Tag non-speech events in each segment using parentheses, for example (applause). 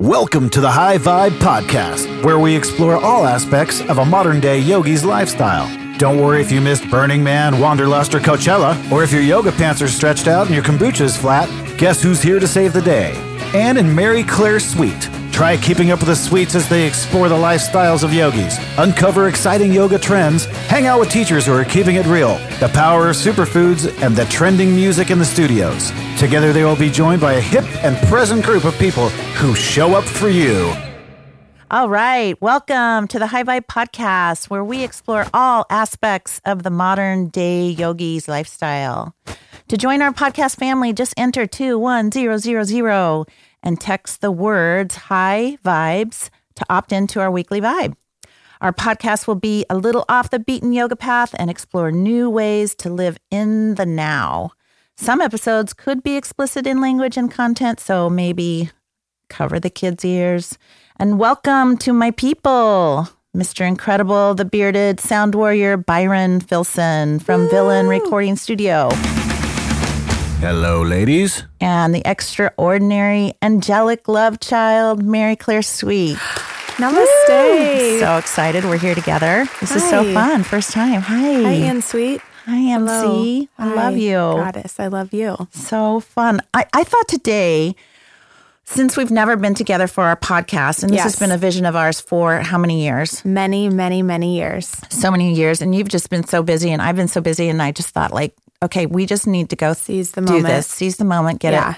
Welcome to the High Vibe Podcast, where we explore all aspects of a modern day yogi's lifestyle. Don't worry if you missed Burning Man, Wanderlust, or Coachella, or if your yoga pants are stretched out and your kombucha is flat. Guess who's here to save the day? Anne and Mary Clare Sweet. Try keeping up with the sweets as they explore the lifestyles of yogis, uncover exciting yoga trends, hang out with teachers who are keeping it real, the power of superfoods, and the trending music in the studios. Together, they will be joined by a hip and present group of people who show up for you. All right. Welcome to the High Vibe Podcast, where we explore all aspects of the modern day yogi's lifestyle. To join our podcast family, just enter 21000 and text the words High Vibes to opt into our weekly vibe. Our podcast will be a little off the beaten yoga path and explore new ways to live in the now. Some episodes could be explicit in language and content, so maybe cover the kids' ears. And welcome to my people, Mr. Incredible, the bearded sound warrior Byron Filson from Villain Recording Studio, Hello, ladies. and the extraordinary angelic love child Mary Clare Sweet. Namaste. So excited we're here together. This is so fun. First time. Hi. Hi, Anne Sweet. Hi, MC. I Hello. love Hi, you. Goddess. I love you. So fun. I, I thought today, since we've never been together for our podcast, and this has been a vision of ours for how many years? Many, many, many years. So many years. And you've just been so busy, and I've been so busy. And I just thought, like, okay, we just need to go Seize the do moment. this, seize the moment, get Yeah. it.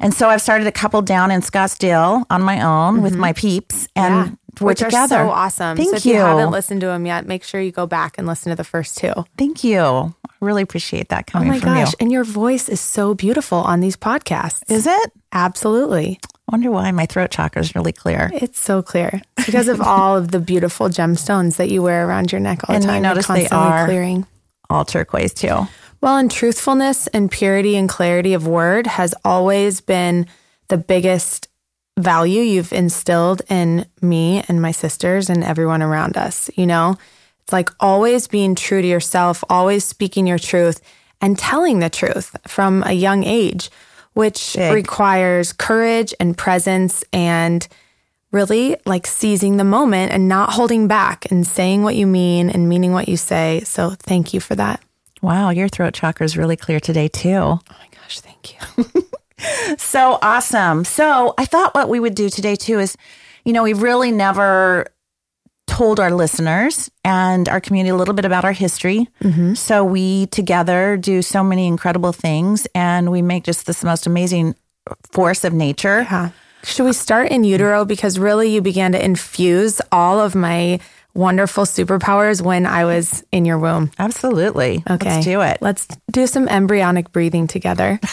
And so I've started a couple down in Scottsdale on my own with my peeps, and Mm-hmm. Yeah. we're Which together. are so awesome. Thank so if you. you haven't listened to them yet, make sure you go back and listen to the first two. Oh Thank you. I really appreciate that coming my from gosh. you. And your voice is so beautiful on these podcasts. Is it? Absolutely. I wonder why my throat chakra is really clear. It's so clear. It's because of all of the beautiful gemstones that you wear around your neck all the you time. You're notice they constantly are- clearing. All turquoise too. Well, and truthfulness and purity and clarity of word has always been the biggest value you've instilled in me and my sisters and everyone around us. You know, it's like always being true to yourself, always speaking your truth and telling the truth from a young age, which Big. requires courage and presence and really like seizing the moment and not holding back and saying what you mean and meaning what you say. So thank you for that. Wow, your throat chakra is really clear today too. Oh my gosh, thank you. (laughs) So awesome. So I thought what we would do today too is, you know, we've really never told our listeners and our community a little bit about our history. Mm-hmm. So we together do so many incredible things and we make just this most amazing force of nature. Yeah. Should we start in utero? Because really, you began to infuse all of my wonderful superpowers when I was in your womb. Absolutely. Okay. Let's do it. Let's do some embryonic breathing together. (laughs)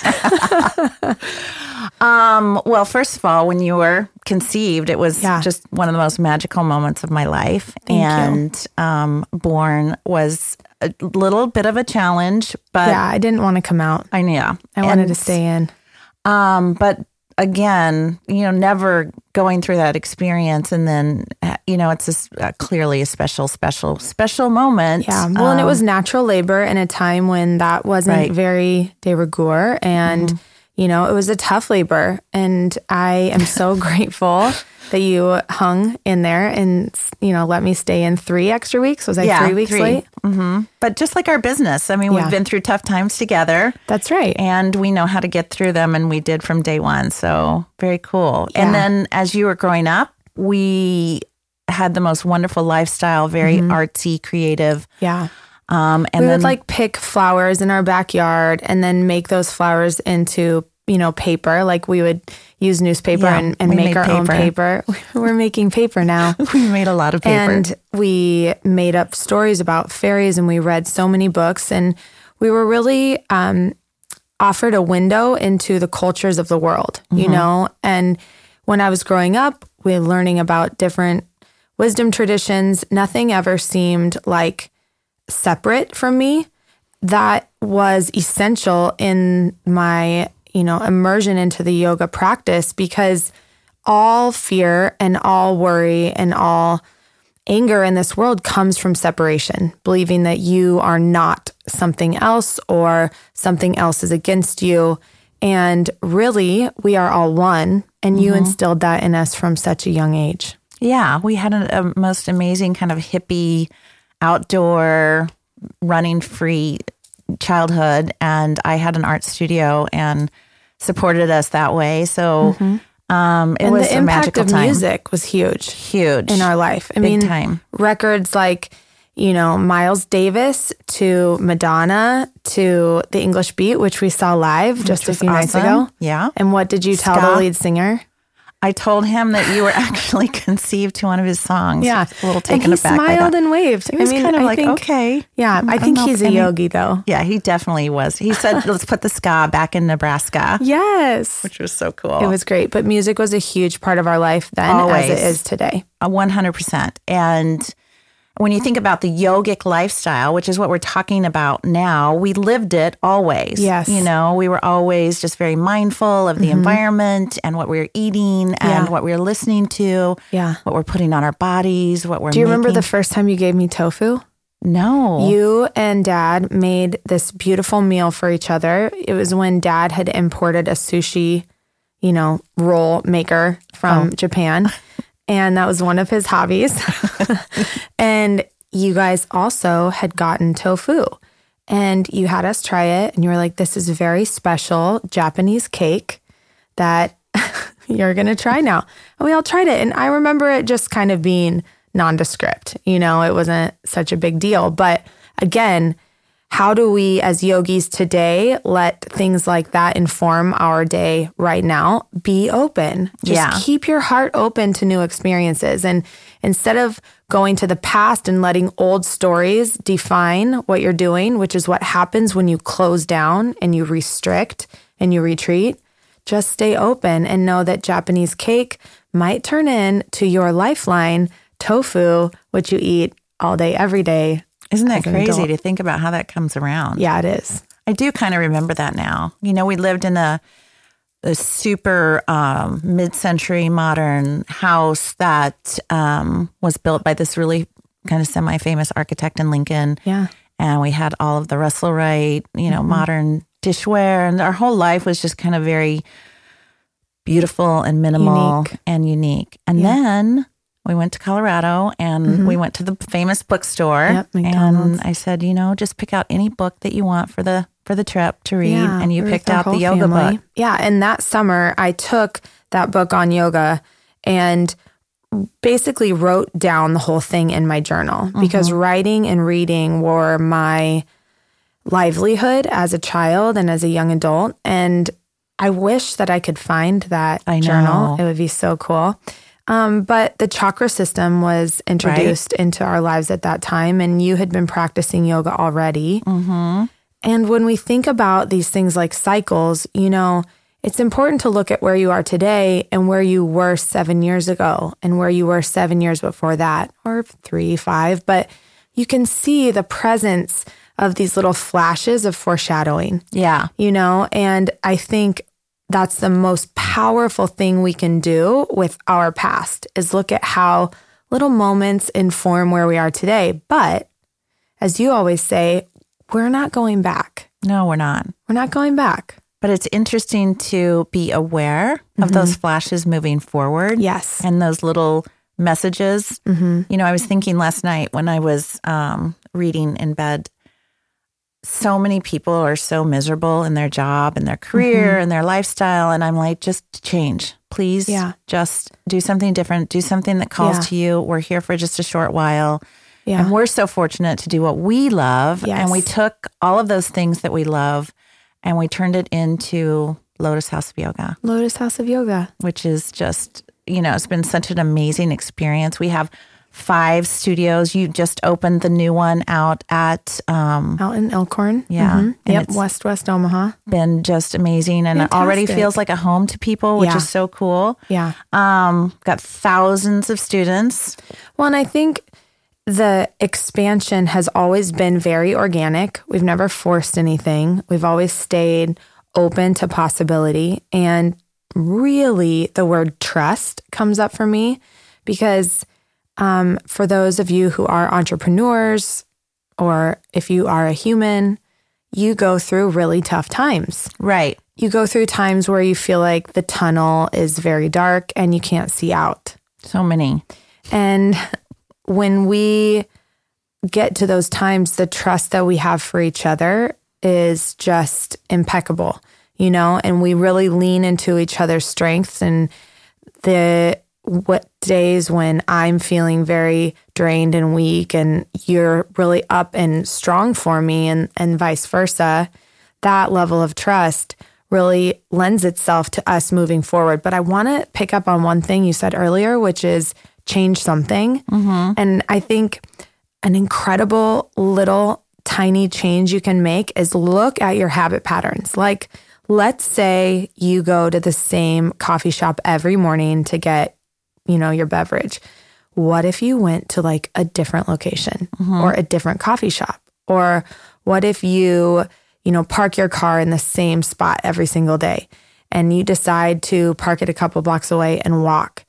Um, well, first of all, when you were conceived, it was Yeah. just one of the most magical moments of my life. Thank and um, born was a little bit of a challenge, but yeah, I didn't want to come out. I knew I wanted to stay in. Um, but again, you know, never going through that experience, and then uh, you know, it's just, uh, clearly a special, special, special moment. Yeah. Well, and it Um, was natural labor in a time when that wasn't Right. very de rigueur. And, you know, it was a tough labor. And I am so (laughs) grateful that you hung in there and, you know, let me stay in three extra weeks. Was I Yeah, three weeks three. late? Mm-hmm. but just like our business, I mean, Yeah. we've been through tough times together. That's right. and we know how to get through them and we did from day one so very cool Yeah. and then as you were growing up we had the most wonderful lifestyle very mm-hmm. artsy creative yeah. Um and we then would like pick flowers in our backyard and then make those flowers into you know paper. Like we would use newspaper Yeah, and, and make our own paper. (laughs) We're making paper now. (laughs) We made a lot of paper. And we made up stories about fairies and we read so many books. And we were really um, offered a window into the cultures of the world you Mm-hmm. know? And when i was growing up we were learning about different wisdom traditions. Nothing ever seemed like separate from me that was essential in my you know immersion into the yoga practice because all fear and all worry and all anger in this world comes from separation, believing that you are not something else or something else is against you. And really, we are all one. And you mm-hmm. instilled that in us from such a young age. Yeah, we had a, a most amazing kind of hippie, outdoor, running free childhood, and I had an art studio and supported us that way. So um, it and was the a impact magical of time. music was huge huge in our life. I Big mean, time. records like, you know, Miles Davis to Madonna to the English Beat, which we saw live just a few nights ago. Yeah. And what did you tell Ska. the lead singer? I told him that you were (laughs) actually conceived to one of his songs. Yeah. a little taken and he smiled and waved. He was I mean, kind of I like, think, okay. Yeah, I don't think he's a yogi though. Yeah, he definitely was. He said, (laughs) let's put the ska back in Nebraska, Yes. which was so cool. It was great. But music was a huge part of our life then Always. as it is today. a 100%. And when you think mm. about the yogic lifestyle, which is what we're talking about now, we lived it always. Yes. You know, we were always just very mindful of the mm-hmm. environment and what we were eating and Yeah. what we were listening to, Yeah. what we're putting on our bodies, what we're Do you remember the first time you gave me tofu? No. You and dad made this beautiful meal for each other. It was when dad had imported a sushi, you know, roll maker from oh. Japan. (laughs) And that was one of his hobbies. (laughs) (laughs) and you guys also had gotten tofu. And you had us try it. And you were like, this is very special Japanese cake that (laughs) you're going to try now. And we all tried it. And I remember it just kind of being nondescript. You know, it wasn't such a big deal. But again, how do we as yogis today let things like that inform our day right now? Be open. Just Yeah. keep your heart open to new experiences. And instead of going to the past and letting old stories define what you're doing, which is what happens when you close down and you restrict and you retreat, just stay open and know that Japanese cake might turn into your lifeline, tofu, which you eat all day, every day. Isn't that crazy to think about how that comes around? Yeah, it is. I do kind of remember that now. You know, we lived in a, a super um, mid-century modern house that um, was built by this really kind of semi-famous architect in Lincoln. Yeah. and we had all of the Russell Wright, you know, modern dishware, and our whole life was just kind of very beautiful and minimal Unique. and unique. And then we went to Colorado and we went to the famous bookstore. Yep, and I said, you know, just pick out any book that you want for the for the trip to read. Yeah, and you we were with picked out the yoga family. book. Yeah, and that summer I took that book on yoga and basically wrote down the whole thing in my journal Mm-hmm. because writing and reading were my livelihood as a child and as a young adult and I wish that I could find that journal. It would be so cool. Um, but the chakra system was introduced into our lives at that time, and you had been practicing yoga already. And when we think about these things like cycles, you know, it's important to look at where you are today and where you were seven years ago and where you were seven years before that, or three, five. But you can see the presence of these little flashes of foreshadowing, Yeah. you know, and I think that's the most powerful thing we can do with our past is look at how little moments inform where we are today. But as you always say, we're not going back. No, we're not. We're not going back. But it's interesting to be aware of those flashes moving forward. Mm-hmm. Yes. And those little messages. Mm-hmm. You know, I was thinking last night when I was um, reading in bed, so many people are so miserable in their job and their career and their lifestyle. And I'm like, just change, please. Mm-hmm. Yeah. Just do something different. Do something that calls Yeah. to you. We're here for just a short while. Yeah. And we're so fortunate to do what we love. And we took all of those things that we love and we turned it into Lotus House of Yoga, Lotus House of Yoga. which is just, you know, it's been such an amazing experience. We have five studios. You just opened the new one out at, um, out in Elkhorn. Yeah. Mhm. Yep. West West Omaha. been just amazing and it already feels like a home to people, which Yeah. is so cool. Yeah. Um, got thousands of students. Well, and I think the expansion has always been very organic. We've never forced anything. We've always stayed open to possibility. And really, the word trust comes up for me because um, for those of you who are entrepreneurs, or if you are a human, you go through really tough times. Right. you go through times where you feel like the tunnel is very dark and you can't see out. So many. And when we get to those times, the trust that we have for each other is just impeccable, you know, and we really lean into each other's strengths and the what days when I'm feeling very drained and weak and you're really up and strong for me and and vice versa, that level of trust really lends itself to us moving forward. But I want to pick up on one thing you said earlier, which is change something. Mm-hmm. And I think an incredible little tiny change you can make is look at your habit patterns. Like, let's say you go to the same coffee shop every morning to get, you know, your beverage. What if you went to like a different location mm-hmm. or a different coffee shop? Or what if you, you know, park your car in the same spot every single day and you decide to park it a couple blocks away and walk?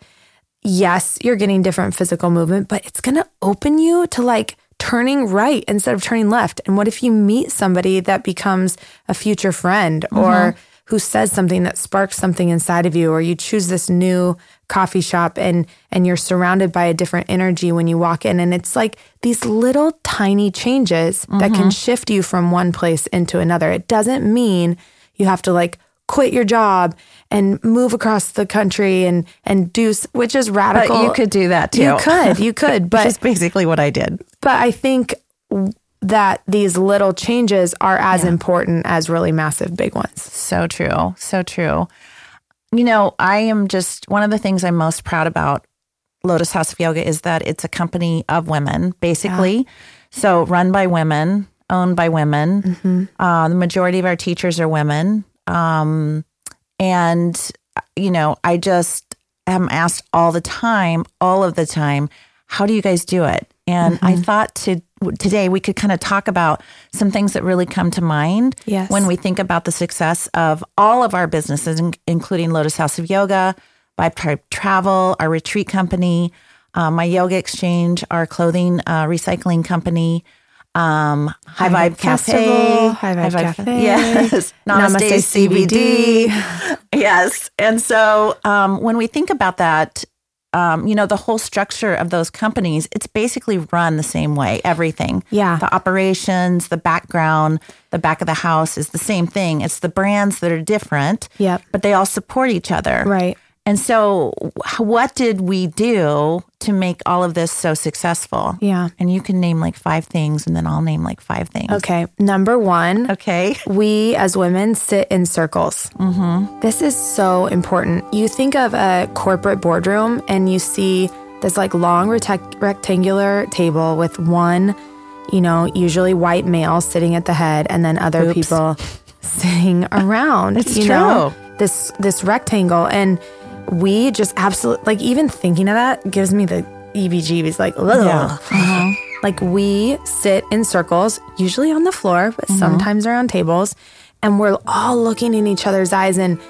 yes, you're getting different physical movement, but it's going to open you to like turning right instead of turning left. And what if you meet somebody that becomes a future friend or mm-hmm. Who says something that sparks something inside of you or you choose this new coffee shop and and you're surrounded by a different energy when you walk in and it's like these little tiny changes that can mm-hmm. shift you from one place into another. It doesn't mean you have to like quit your job and move across the country and and do which is But radical. you could do that too. You could, you could, (laughs) but is basically what I did. but I think that these little changes are as important as really massive big ones. So true. So true. You know, I am just one of the things I'm most proud about Lotus House of Yoga is that it's a company of women, basically. So run by women, owned by women. Uh, the majority of our teachers are women. Um, and, you know, I just am asked all the time, all of the time, how do you guys do it? And I thought to today we could kind of talk about some things that really come to mind Yes. when we think about the success of all of our businesses, in- including Lotus House of Yoga, Vibe Tribe Travel, our retreat company, uh, my yoga exchange, our clothing uh, recycling company, um, High, Vibe, Vibe Cafe, Festival, High Vibe Cafe, yes, (laughs) Namaste, Namaste CBD, (laughs) yes. And so um, when we think about that, um, you know, the whole structure of those companies, it's basically run the same way. Everything, Yeah. the operations, the background, the back of the house is the same thing. It's the brands that are different, Yep. but they all support each other, Right. And so, what did we do to make all of this so successful? Yeah. And you can name like five things, and then I'll name like five things. Okay. Number one, Okay. (laughs) we as women sit in circles. Mm-hmm. This is so important. You think of a corporate boardroom and you see this like long rectangular table with one, you know, usually white male sitting at the head and then other Oops. people sitting (laughs) around. It's you know, true. this this rectangle and we just absolutely like even thinking of that gives me the EBGBs like. Yeah. Uh-huh. Uh-huh. Like we sit in circles, usually on the floor, but mm-hmm. sometimes around tables, and we're all looking in each other's eyes. And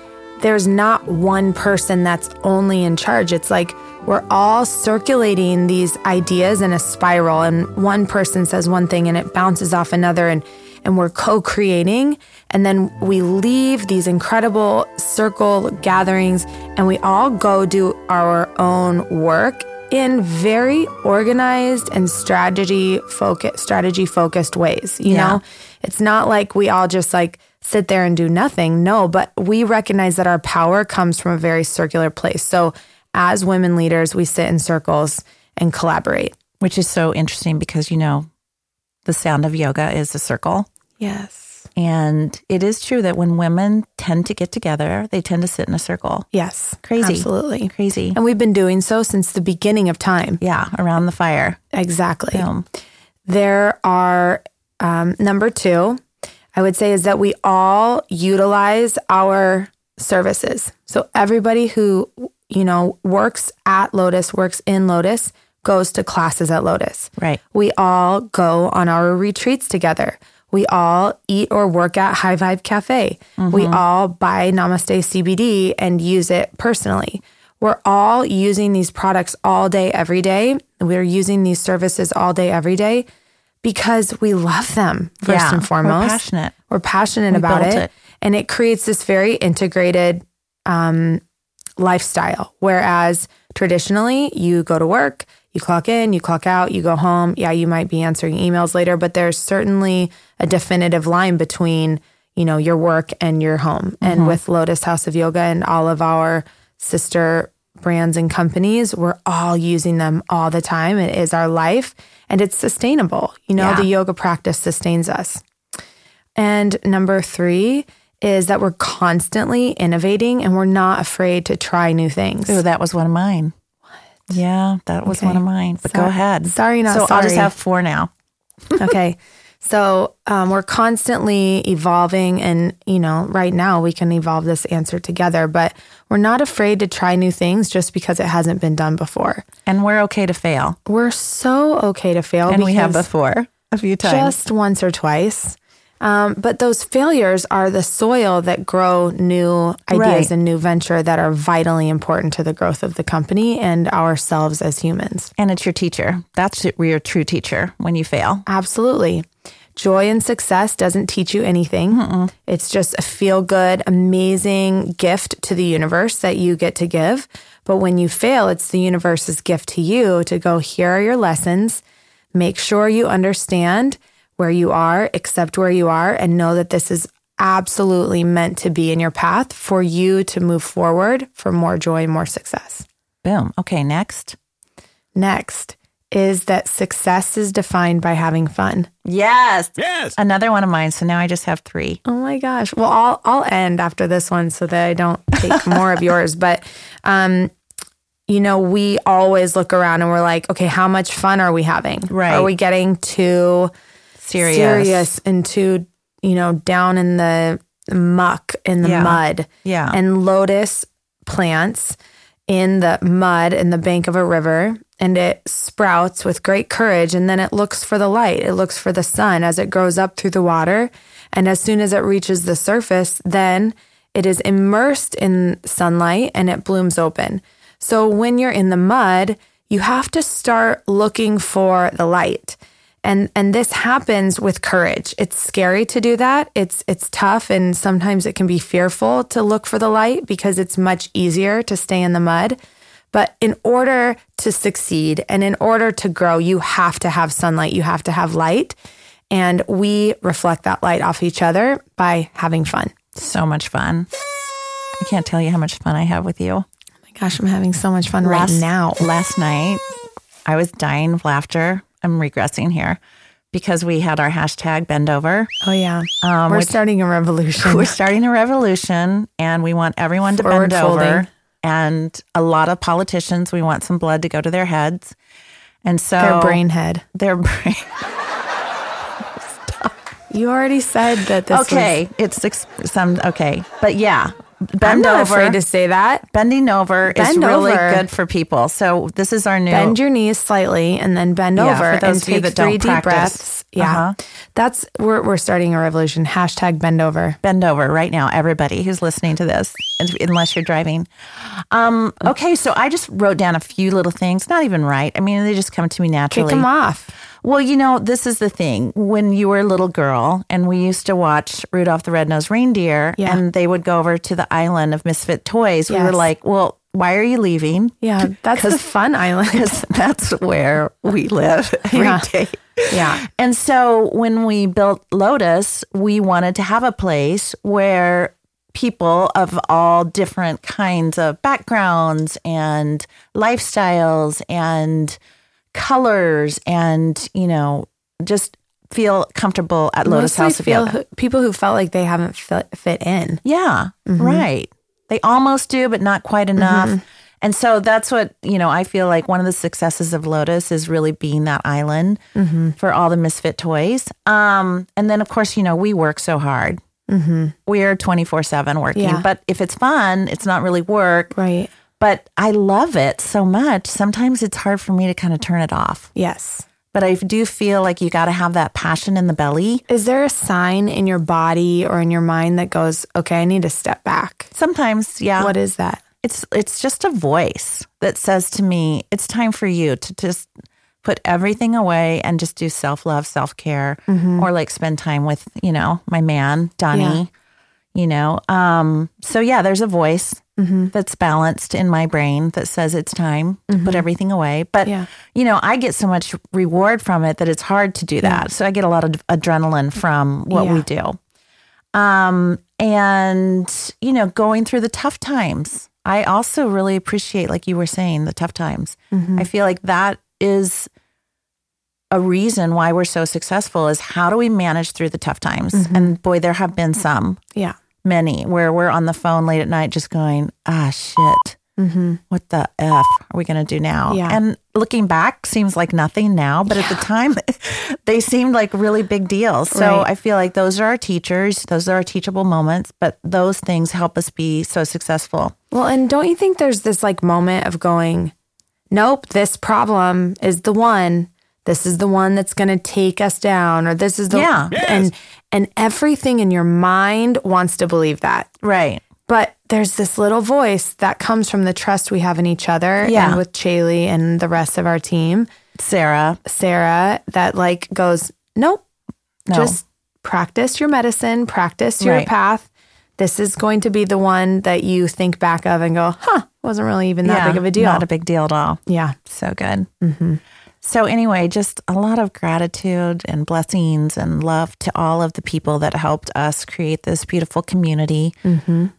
there's not one person that's only in charge. It's like we're all circulating these ideas in a spiral, and one person says one thing and it bounces off another, and and we're co-creating. And then we leave these incredible circle gatherings, and we all go do our own work in very organized and strategy focused strategy focused ways you Yeah. know it's not like we all just like sit there and do nothing no but we recognize that our power comes from a very circular place so as women leaders we sit in circles and collaborate Which is so interesting because, you know, the sound of yoga is a circle. yes And it is true that when women tend to get together, they tend to sit in a circle. yes Crazy. absolutely Crazy. and we've been doing so since the beginning of time Yeah, around the fire. exactly Boom. There are um, number two, I would say, is that we all utilize our services. So everybody who you know works at Lotus, works in Lotus, goes to classes at Lotus. Right. We all go on our retreats together. We all eat or work at High Vibe Cafe. We all buy Namaste CBD and use it personally. We're all using these products all day, every day. We're using these services all day, every day because we love them first Yeah, and we're foremost. passionate. We're passionate We about it. it. And it creates this very integrated um, lifestyle. Whereas traditionally, you go to work, you clock in, you clock out, you go home. Yeah, you might be answering emails later, but there's certainly a definitive line between, you know, your work and your home. And mm-hmm. with Lotus House of Yoga and all of our sister brands and companies, we're all using them all the time. It is our life and it's sustainable. You know, Yeah. the yoga practice sustains us. And number three is that we're constantly innovating and we're not afraid to try new things. Oh, that was one of mine. Yeah, that was Okay. one of mine. But go ahead. sorry, not so I'll just have four now. (laughs) okay. So um, we're constantly evolving, and you know, right now we can evolve this answer together. But we're not afraid to try new things just because it hasn't been done before. And we're okay to fail. We're so okay to fail, And we have before a few times. just once or twice. Um, but those failures are the soil that grow new ideas Right. and new venture that are vitally important to the growth of the company and ourselves as humans. and it's your teacher. That's your true teacher when you fail. Absolutely. Joy and success doesn't teach you anything. It's just a feel good, amazing gift to the universe that you get to give. But when you fail, it's the universe's gift to you to go, here are your lessons. Make sure you understand where you are, accept where you are, and know that this is absolutely meant to be in your path for you to move forward for more joy and more success. Boom. Okay, next. Next is that success is defined by having fun. Yes. Yes. Another one of mine. So now I just have three. Oh my gosh. Well, I'll I'll end after this one so that I don't take (laughs) more of yours. But um, you know, we always look around and we're like, okay, how much fun are we having? Right. Are we getting too Serious. serious and too, you know, down in the muck in the Yeah. mud? Yeah. And lotus plants in the mud in the bank of a river and it sprouts with great courage and then it looks for the light it looks for the sun as it grows up through the water and as soon as it reaches the surface then it is immersed in sunlight and it blooms open so when you're in the mud you have to start looking for the light and and this happens with courage. It's scary to do that. It's it's tough and sometimes it can be fearful to look for the light because it's much easier to stay in the mud. But in order to succeed and in order to grow you have to have sunlight. You have to have light. And we reflect that light off each other by having fun. So much fun. I can't tell you how much fun I have with you. oh my gosh i'm having so much fun last, right now. Last night, I was dying of laughter. I'm regressing here because we had our hashtag bend over. oh yeah Um, we're which- starting a revolution We're starting a revolution and we want everyone to Forward bend over. And a lot of politicians, we want some blood to go to their heads. And so their brain head Their brain. (laughs) Stop. You already said that this was- Okay. It's ex- some, okay. But yeah, I'm bend not over. afraid to say that. Bending over is really over. good for people. So this is our new. Bend your knees slightly and then bend Yeah, over for those and take that three deep practice. breaths. Yeah. Uh-huh. That's we're we're starting a revolution. Hashtag bend over. bend over right now, everybody who's listening to this, unless you're driving. Um, okay, so I just wrote down a few little things, not even right. I mean, they just come to me Kick naturally. them off. Well, you know, this is the thing. When you were a little girl and we used to watch Rudolph the Red-Nosed Reindeer Yeah. and they would go over to the island of misfit toys, we were like, well, why are you leaving? Yeah, that's the fun island. (laughs) That's where we live (laughs) every day. Yeah. Yeah. And so when we built Lotus, we wanted to have a place where people of all different kinds of backgrounds and lifestyles and colors and, you know, just feel comfortable at Lotus Mostly House feel who- people who felt like they haven't fit, fit in. Yeah, Mm-hmm. right. They almost do, but not quite enough. And so that's what, you know, I feel like one of the successes of Lotus is really being that island Mm-hmm. for all the misfit toys. Um, and then, of course, you know, we work so hard. Mm-hmm. We're 24 7 working. Yeah. But if it's fun, it's not really work. Right. But I love it so much. Sometimes it's hard for me to kind of turn it off. Yes. But I do feel like you got to have that passion in the belly. Is there a sign in your body or in your mind that goes, okay, I need to step back? Sometimes, yeah. What is that? it's it's just a voice that says to me it's time for you to just put everything away and just do self-love self-care or like spend time with you know my man donnie Yeah. You know, um, so yeah, there's a voice Mm-hmm. that's balanced in my brain that says it's time to put everything away. But Yeah. you know, I get so much reward from it that it's hard to do that. So I get a lot of adrenaline from what we do. Um, and you know, going through the tough times, I also really appreciate, like you were saying, the tough times. I feel like that is a reason why we're so successful is how do we manage through the tough times? And boy, there have been some, Yeah. Many, where we're on the phone late at night just going, ah, shit. What the F are we going to do now? Yeah. And looking back seems like nothing now, but at the time (laughs) they seemed like really big deals. So Right. I feel like those are our teachers, those are our teachable moments, but those things help us be so successful. Well, and don't you think there's this like moment of going, nope, this problem is the one. This is the one that's going to take us down, or this is the Yeah. and and everything in your mind wants to believe that. Right. But there's this little voice that comes from the trust we have in each other Yeah. and with Chaley and the rest of our team, Sarah. Sarah, that like goes, nope, No. just practice your medicine, practice your Right. path. This is going to be the one that you think back of and go, huh, wasn't really even that yeah, big of a deal. Not a big deal at all. yeah. So good. Mm-hmm. So, anyway, just a lot of gratitude and blessings and love to all of the people that helped us create this beautiful community.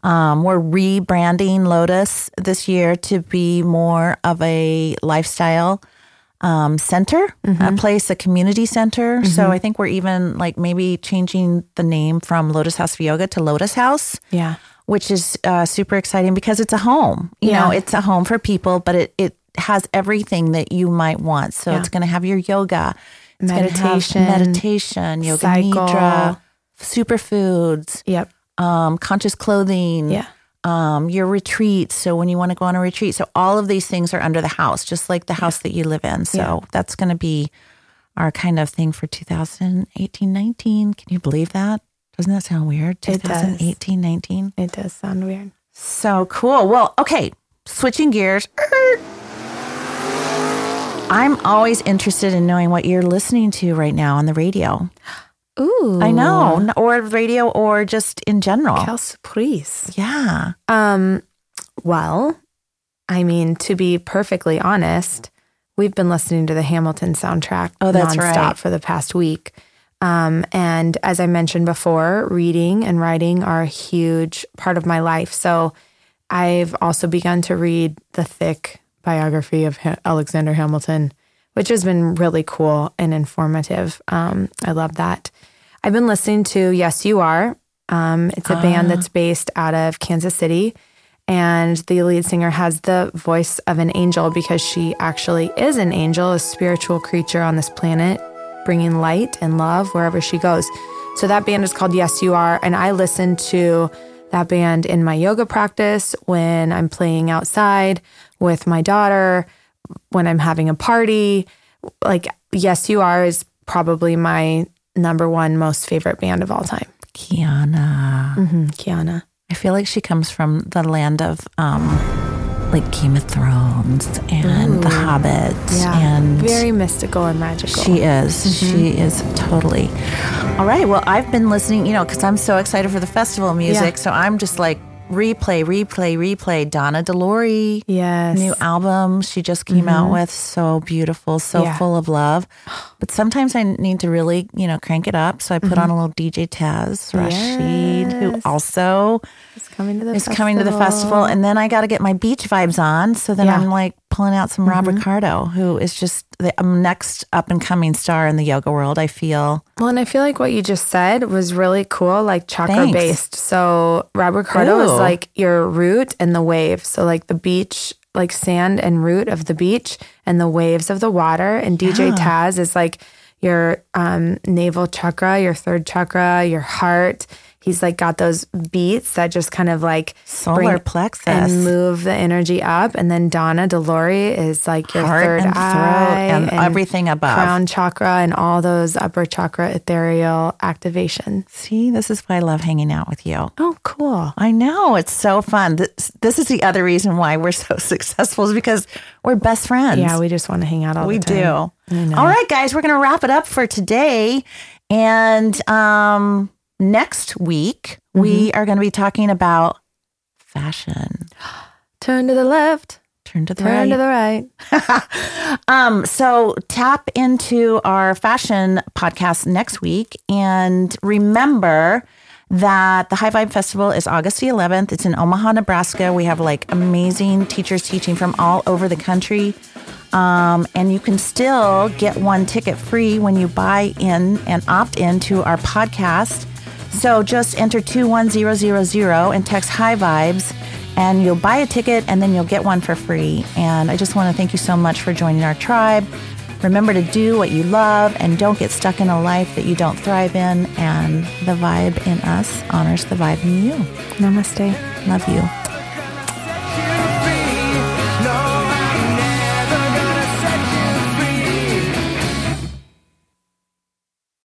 Um, we're rebranding Lotus this year to be more of a lifestyle um, center, a place, a community center. So, I think we're even like maybe changing the name from Lotus House of Yoga to Lotus House Yeah. which is uh, super exciting because it's a home. You know, it's a home for people, but it it has everything that you might want. So Yeah. it's going to have your yoga, it's Meditation, meditation, yoga cycle. nidra, superfoods, Yep. um, conscious clothing, Yeah. um, your retreats. So when you want to go on a retreat, so all of these things are under the house, just like the house that you live in. So Yeah. that's going to be our kind of thing for 2018, 19. Can you believe that? Doesn't that sound weird? It 2018, 19. It does sound weird. So cool. Well, okay, switching gears. I'm always interested in knowing what you're listening to right now on the radio. Ooh. I know, or radio, or just in general. Quelle surprise. Yeah. Um, well, I mean, to be perfectly honest, we've been listening to the Hamilton soundtrack Oh, that's nonstop right. for the past week. Um, and as I mentioned before, reading and writing are a huge part of my life. So I've also begun to read the thick biography of Ha- Alexander Hamilton, which has been really cool and informative. Um, I love that. I've been listening to Yes You Are. Um, it's a band that's based out of Kansas City. And the lead singer has the voice of an angel because she actually is an angel, a spiritual creature on this planet, bringing light and love wherever she goes. So that band is called Yes You Are. And I listen to that band in my yoga practice when I'm playing outside with my daughter, when I'm having a party. Like, Yes You Are is probably my number one most favorite band of all time. Kiana. Mm-hmm. Kiana. I feel like she comes from the land of um, like Game of Thrones and The Hobbit. Yeah. And very mystical and magical. She is. She is totally. All right. Well, I've been listening, you know, because I'm so excited for the festival music. Yeah. So I'm just like replay, replay, replay. Donna De Lory, yes. new album she just came out with. So beautiful, so Yeah. full of love. But sometimes I need to really, you know, crank it up. So I put on a little DJ Taz Rashid, who also It's coming to the is coming to the festival. And then I got to get my beach vibes on. So then Yeah. Mm-hmm. I'm like pulling out some Rob Ricardo, who is just the next up and coming star in the yoga world, I feel. Well, and I feel like what you just said was really cool, like chakra Thanks. based. So Rob Ricardo is like your root and the wave. So like the beach, like sand and root of the beach and the waves of the water. And DJ Taz is like your um, navel chakra, your third chakra, your heart. He's like got those beats that just kind of like Solar plexus. and move the energy up. And then Donna De Lory is like your Heart third and eye and everything above. crown chakra and all those upper chakra ethereal activation. See, this is why I love hanging out with you. Oh, cool. I know it's so fun. This, this is the other reason why we're so (laughs) successful is because we're best friends. Yeah, we just want to hang out all we the time. We do. All right, guys, we're going to wrap it up for today. And um, next week, we are going to be talking about fashion. (gasps) Turn to the left. Turn to the Turn right. to the right. (laughs) Um, so tap into our fashion podcast next week and remember that the High Vibe Festival is August the 11th. It's in Omaha, Nebraska. We have like amazing teachers teaching from all over the country. Um, and you can still get one ticket free when you buy in and opt in to our podcast. So just enter 21000 and text High Vibes and you'll buy a ticket and then you'll get one for free. And I just want to thank you so much for joining our tribe. Remember to do what you love and don't get stuck in a life that you don't thrive in. And the vibe in us honors the vibe in you. Namaste. Love you.